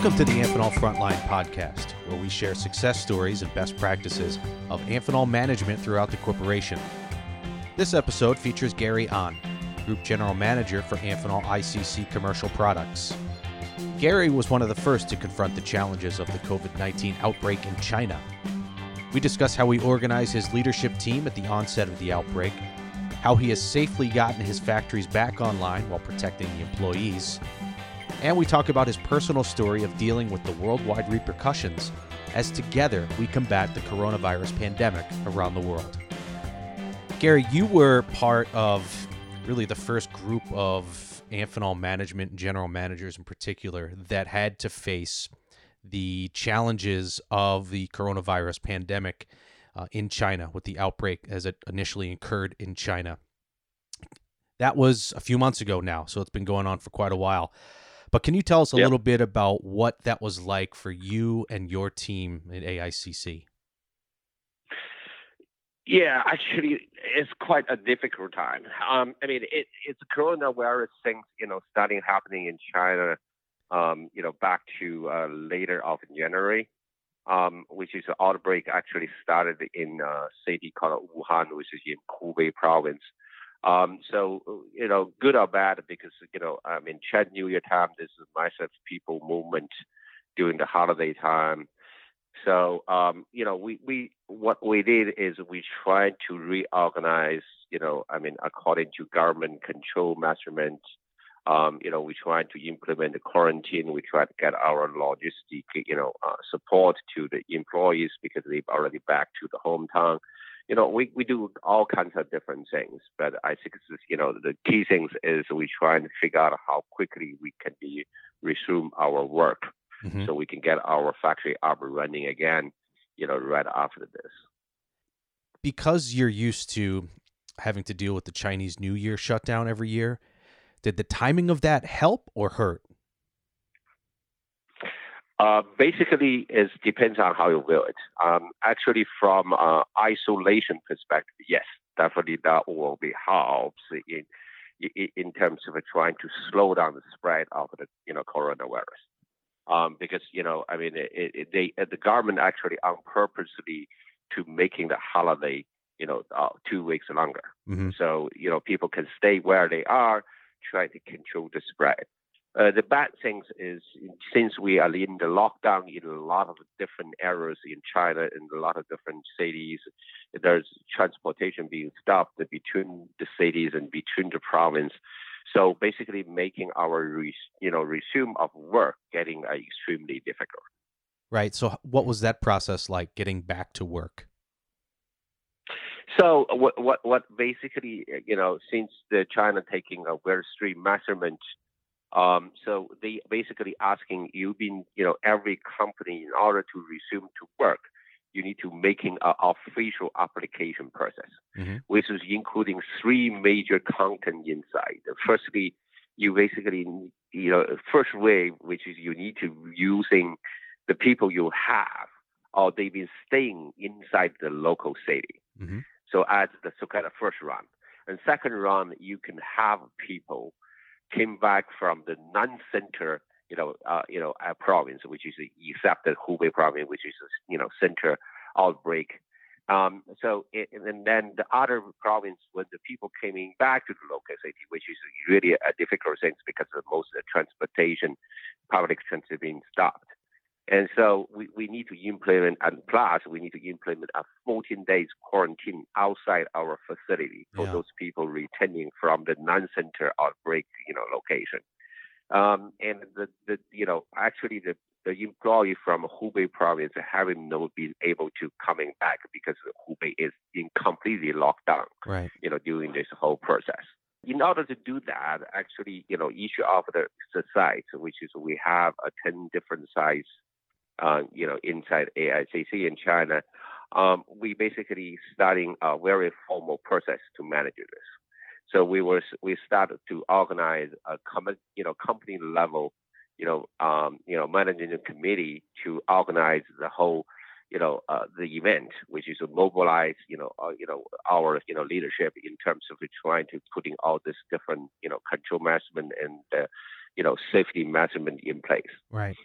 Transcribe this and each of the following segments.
Welcome to the Amphenol Frontline podcast, where we share success stories and best practices of Amphenol management throughout the corporation. This episode features Gary Ahn, Group General Manager for Amphenol ICC Commercial Products. Gary was one of the first to confront the challenges of the COVID 19 outbreak in China. We discuss how he organized his leadership team at the onset of the outbreak, how he has safely gotten his factories back online while protecting the employees, and we talk about his personal story of dealing with the worldwide repercussions as together we combat the coronavirus pandemic around the world. Gary, you were part of really the first group of Amphenol management and general managers in particular that had to face the challenges of the coronavirus pandemic uh, in China with the outbreak as it initially occurred in China. That was a few months ago now, so it's been going on for quite a while. But can you tell us a yep. little bit about what that was like for you and your team at AICC? Yeah, actually, it's quite a difficult time. Um, I mean, it, it's coronavirus things, you know, starting happening in China, um, you know, back to uh, later of January, um, which is the outbreak actually started in a city called Wuhan, which is in Hubei province. Um, so you know, good or bad, because you know, I mean, Chinese New Year time, this is massive people movement during the holiday time. So um, you know, we we what we did is we tried to reorganize. You know, I mean, according to government control measurements. Um, you know, we tried to implement the quarantine. We tried to get our logistic, you know, uh, support to the employees because they've already back to the hometown you know, we, we do all kinds of different things, but I think you know the key things is we try and figure out how quickly we can be resume our work, mm-hmm. so we can get our factory up and running again, you know, right after this. Because you're used to having to deal with the Chinese New Year shutdown every year, did the timing of that help or hurt? Uh, basically, it depends on how you view it. Um, actually, from uh, isolation perspective, yes, definitely that will be helps in in terms of trying to slow down the spread of the you know coronavirus. Um, because you know, I mean, it, it, they the government actually on purposely to making the holiday you know uh, two weeks longer, mm-hmm. so you know people can stay where they are, trying to control the spread. Uh, the bad things is since we are in the lockdown in a lot of different areas in China in a lot of different cities, there's transportation being stopped between the cities and between the province. So basically, making our you know resume of work getting uh, extremely difficult. Right. So, what was that process like getting back to work? So what what what basically you know since the China taking a very strict measurement um, so they basically asking you been, you know, every company in order to resume to work, you need to making an official application process, mm-hmm. which is including three major content inside. Firstly, you basically, you know, first way, which is you need to using the people you have or they've been staying inside the local city. Mm-hmm. So as the so kind of first run. And second run, you can have people came back from the non-center, you know, uh, you know, uh, province, which is except the Hubei province, which is you know center outbreak. Um, so it, and then the other province, when the people coming back to the local city, which is really a difficult thing because of most of the transportation, public transit being stopped. And so we, we need to implement, and plus we need to implement a 14 days quarantine outside our facility for yeah. those people returning from the non-center outbreak, you know, location. Um, and the, the, you know, actually the, the employee from Hubei province having not been able to coming back because Hubei is in completely locked down, right. you know, during this whole process. In order to do that, actually, you know, each of the, the sites, which is we have a 10 different sites uh, you know, inside AICC in China, um, we basically starting a very formal process to manage this. So we were we started to organize a com- you know company level you know um, you know managing committee to organize the whole you know uh, the event, which is to mobilize you know uh, you know our you know leadership in terms of trying to putting all this different you know control management and uh, you know safety measurement in place. Right.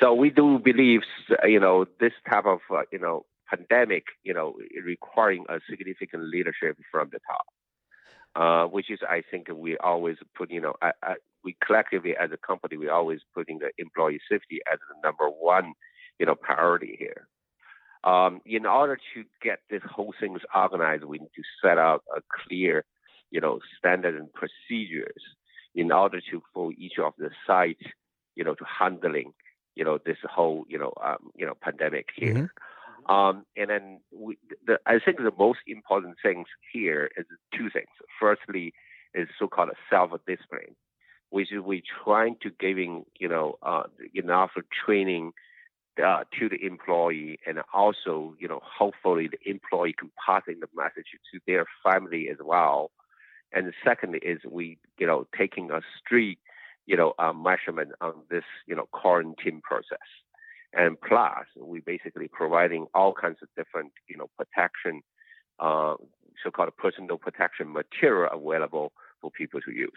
So we do believe, you know, this type of, uh, you know, pandemic, you know, requiring a significant leadership from the top. Uh, which is, I think, we always put, you know, I, I, we collectively as a company, we always putting the employee safety as the number one, you know, priority here. Um, in order to get this whole thing organized, we need to set out a clear, you know, standard and procedures in order to for each of the sites, you know, to handling, you know, this whole, you know, um, you know, pandemic here. Mm-hmm. Um, and then we, the, I think the most important things here is two things. Firstly, is so-called self-discipline, which is we trying to giving you know uh, enough training uh, to the employee, and also, you know, hopefully the employee can pass in the message to their family as well. And the second is we, you know, taking a strict, you know, uh, measurement on this, you know, quarantine process. And plus, we're basically providing all kinds of different, you know, protection, uh, so-called personal protection material available for people to use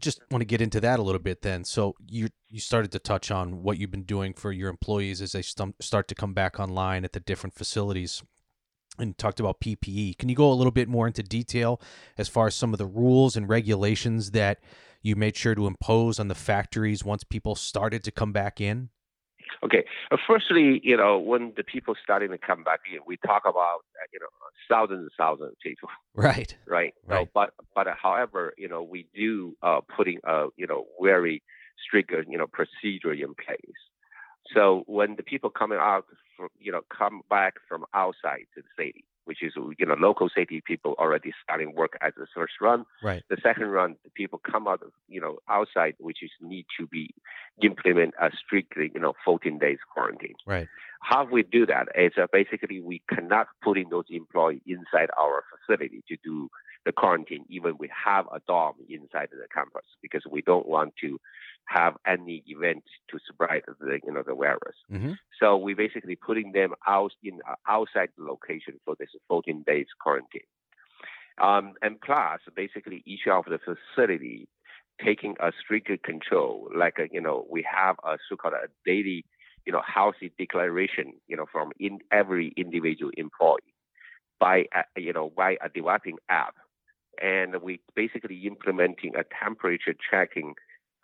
just want to get into that a little bit then. So you you started to touch on what you've been doing for your employees as they st- start to come back online at the different facilities and talked about PPE. Can you go a little bit more into detail as far as some of the rules and regulations that you made sure to impose on the factories once people started to come back in? Okay. Uh, firstly, you know, when the people starting to come back in, we talk about uh, you know thousands and thousands of people. Right. Right. right. So, but but however, you know, we do uh, putting a you know very strict you know procedure in place. So when the people coming out, from, you know, come back from outside to the city, which is you know local city people already starting work as the first run. Right. The second run, the people come out of you know outside, which is need to be implement a strictly you know 14 days quarantine. Right. How we do that is uh, basically we cannot put in those employees inside our facility to do the quarantine, even we have a dorm inside the campus because we don't want to have any event to spread the you know the virus. Mm-hmm. So we basically putting them out in uh, outside the location for this 14 days quarantine. Um, and plus, basically each of the facility taking a stricter control, like a, uh, you know we have a so-called a daily you know healthy declaration you know from in every individual employee by uh, you know by a developing app and we basically implementing a temperature checking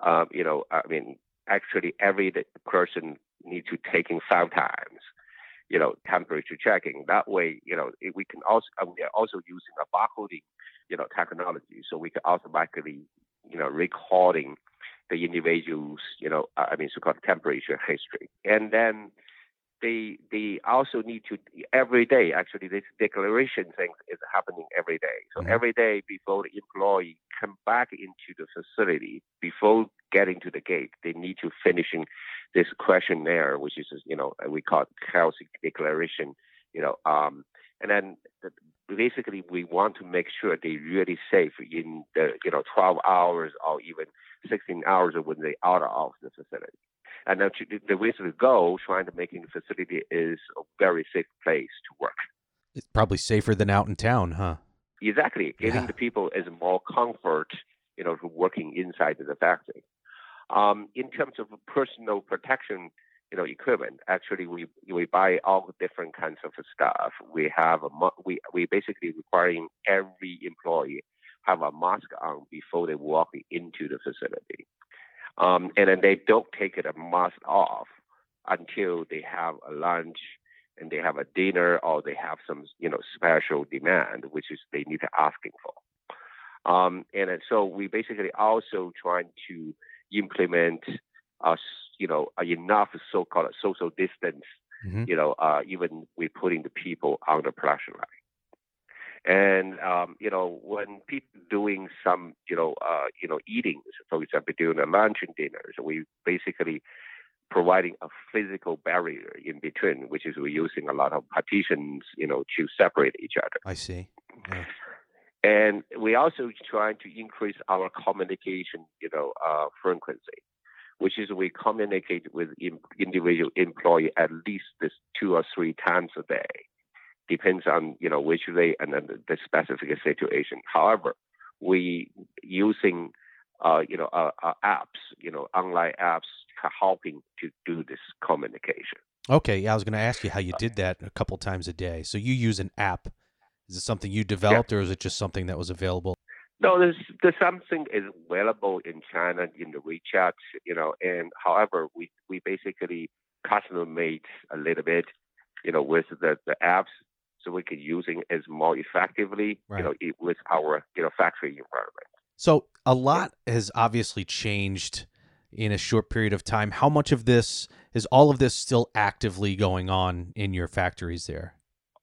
um, you know, I mean, actually every person needs to taking five times, you know, temperature checking. That way, you know, we can also we are also using a barcoding, you know, technology, so we can automatically, you know, recording the individual's, you know, I mean, so-called temperature history, and then they they also need to every day. Actually, this declaration thing is happening every day. So mm-hmm. every day before the employee come back into the facility, before getting to the gate, they need to finishing this questionnaire, which is you know we call it health declaration. You know, um, and then the, basically we want to make sure they're really safe in the you know 12 hours or even 16 hours when they out of the facility. And then the way to go, trying to making the facility is a very safe place to work. It's probably safer than out in town, huh? Exactly. Giving yeah. the people is more comfort, you know, to working inside the factory. Um, in terms of personal protection, you know, equipment, actually we we buy all different kinds of stuff. We have a we we basically requiring every employee have a mask on before they walk into the facility. Um, and then they don't take it a month off until they have a lunch and they have a dinner or they have some you know special demand which is they need to asking for um, and so we basically also trying to implement us you know enough so-called social distance mm-hmm. you know uh, even we putting the people on the production line and um, you know, when people doing some, you know, uh, you know, eating, for example, doing a lunch and dinners, we basically providing a physical barrier in between, which is we're using a lot of partitions, you know, to separate each other. I see. Yeah. And we also trying to increase our communication, you know, uh, frequency, which is we communicate with individual employee at least this two or three times a day depends on you know which way and then the specific situation. However, we using uh, you know, uh, uh, apps, you know, online apps helping to do this communication. Okay, yeah, I was going to ask you how you did that a couple times a day. So you use an app. Is it something you developed, yeah. or is it just something that was available? No, there's, there's something is available in China in the WeChat, you know, and however, we, we basically custom made a little bit, you know, with the, the apps so we can using it more effectively, right. you know, with our, you know, factory environment. So a lot has obviously changed in a short period of time. How much of this is all of this still actively going on in your factories there?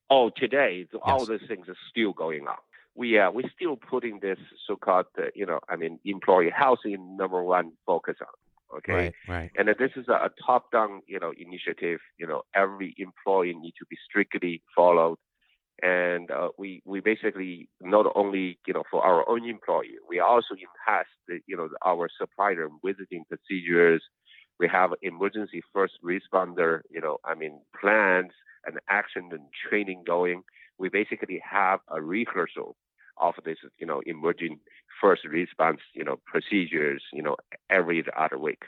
Oh, today yes. all these things are still going on. We are uh, we're still putting this so-called uh, you know I mean employee housing number one focus on. Okay, right, right. And this is a, a top-down you know initiative. You know every employee need to be strictly followed and uh, we we basically not only you know for our own employee, we also enhance the, you know our supplier visiting procedures. We have emergency first responder you know I mean plans and action and training going. We basically have a rehearsal of this you know emerging first response you know procedures you know every other week.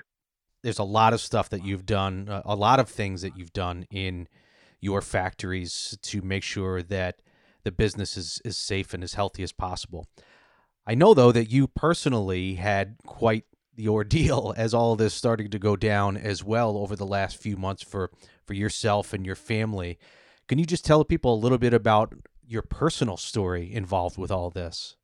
There's a lot of stuff that you've done, uh, a lot of things that you've done in your factories to make sure that the business is, is safe and as healthy as possible. I know, though, that you personally had quite the ordeal as all of this started to go down as well over the last few months for, for yourself and your family. Can you just tell people a little bit about your personal story involved with all this?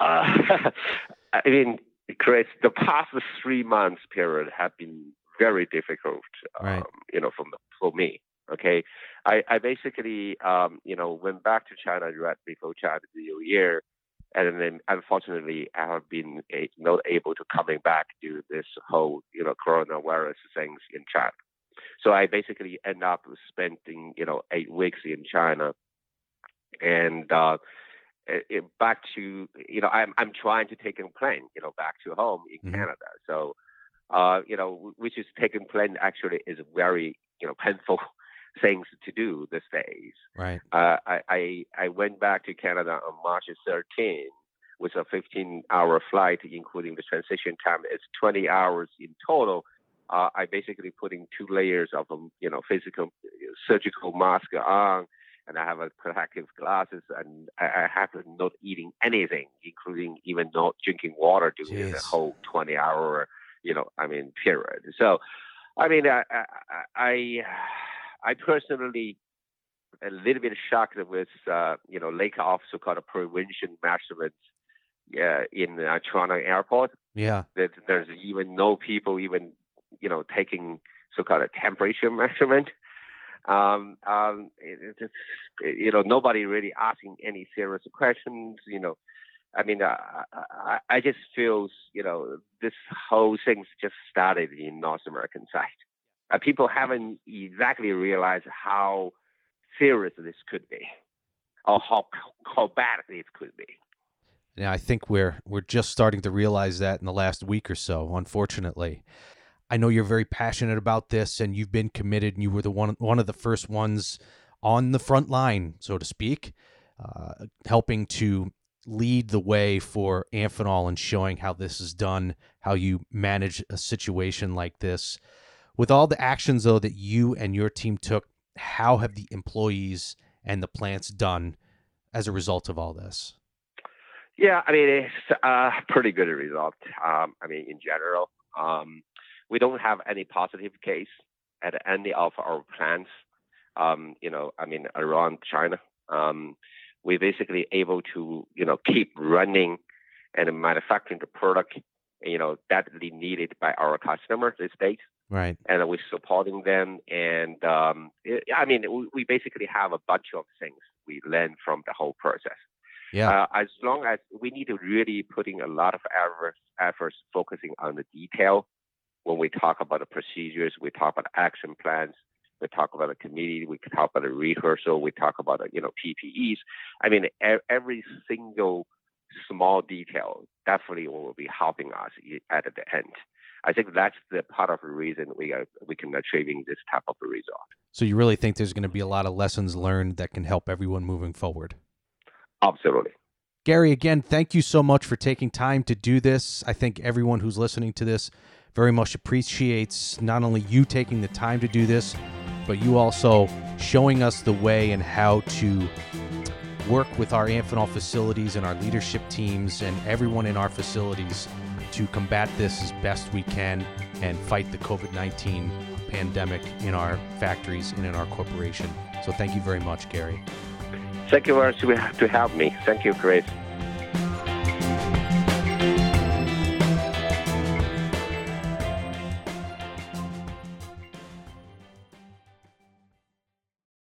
Uh, I mean, Chris, the past three months period have been very difficult, right. um, you know, from the, for me. Okay, I, I basically, um, you know, went back to China right before China New Year, and then unfortunately, I have been a, not able to coming back due to this whole, you know, coronavirus things in China. So I basically end up spending, you know, eight weeks in China, and uh, it, back to, you know, I'm I'm trying to take a plane, you know, back to home in mm-hmm. Canada. So uh, you know, which is taking plane actually is very, you know, painful things to do these days. Right. Uh, I, I, I went back to Canada on March 13 with a 15-hour flight, including the transition time. It's 20 hours in total. Uh, I basically putting two layers of, um, you know, physical surgical mask on, and I have a protective glasses, and I, I have not eating anything, including even not drinking water during Jeez. the whole 20-hour you know, I mean, period. So, I mean, I, I, I personally a little bit shocked with, uh, you know, lack of so-called prevention measurements uh, in uh, Toronto airport. Yeah. That there's even no people even, you know, taking so-called temperature measurement. Um, um, it, it's, you know, nobody really asking any serious questions. You know, I mean, uh, I, I just feel, you know, this whole thing's just started in North American side. Uh, people haven't exactly realized how serious this could be, or how how bad it could be. Yeah, I think we're we're just starting to realize that in the last week or so. Unfortunately, I know you're very passionate about this, and you've been committed, and you were the one one of the first ones on the front line, so to speak, uh, helping to lead the way for Amphenol in showing how this is done, how you manage a situation like this. With all the actions, though, that you and your team took, how have the employees and the plants done as a result of all this? Yeah, I mean, it's a pretty good result. Um, I mean, in general, um, we don't have any positive case at any of our plants, um, you know, I mean, around China. We're basically able to, you know, keep running and manufacturing the product, you know, that needed by our customers these days. Right. And we're supporting them. And um, it, I mean, we, we, basically have a bunch of things we learn from the whole process. Yeah. Uh, as long as we need to really putting a lot of efforts, efforts focusing on the detail when we talk about the procedures, we talk about action plans, we talk about a committee. We talk about a rehearsal. We talk about, you know, PPEs. I mean, every single small detail definitely will be helping us at the end. I think that's the part of the reason we are we can achieving this type of result. So you really think there's going to be a lot of lessons learned that can help everyone moving forward? Absolutely. Gary, again, thank you so much for taking time to do this. I think everyone who's listening to this very much appreciates not only you taking the time to do this, but you also showing us the way and how to work with our Amphenol facilities and our leadership teams and everyone in our facilities to combat this as best we can and fight the COVID 19 pandemic in our factories and in our corporation. So thank you very much, Gary. Thank you very much to have me. Thank you, Chris.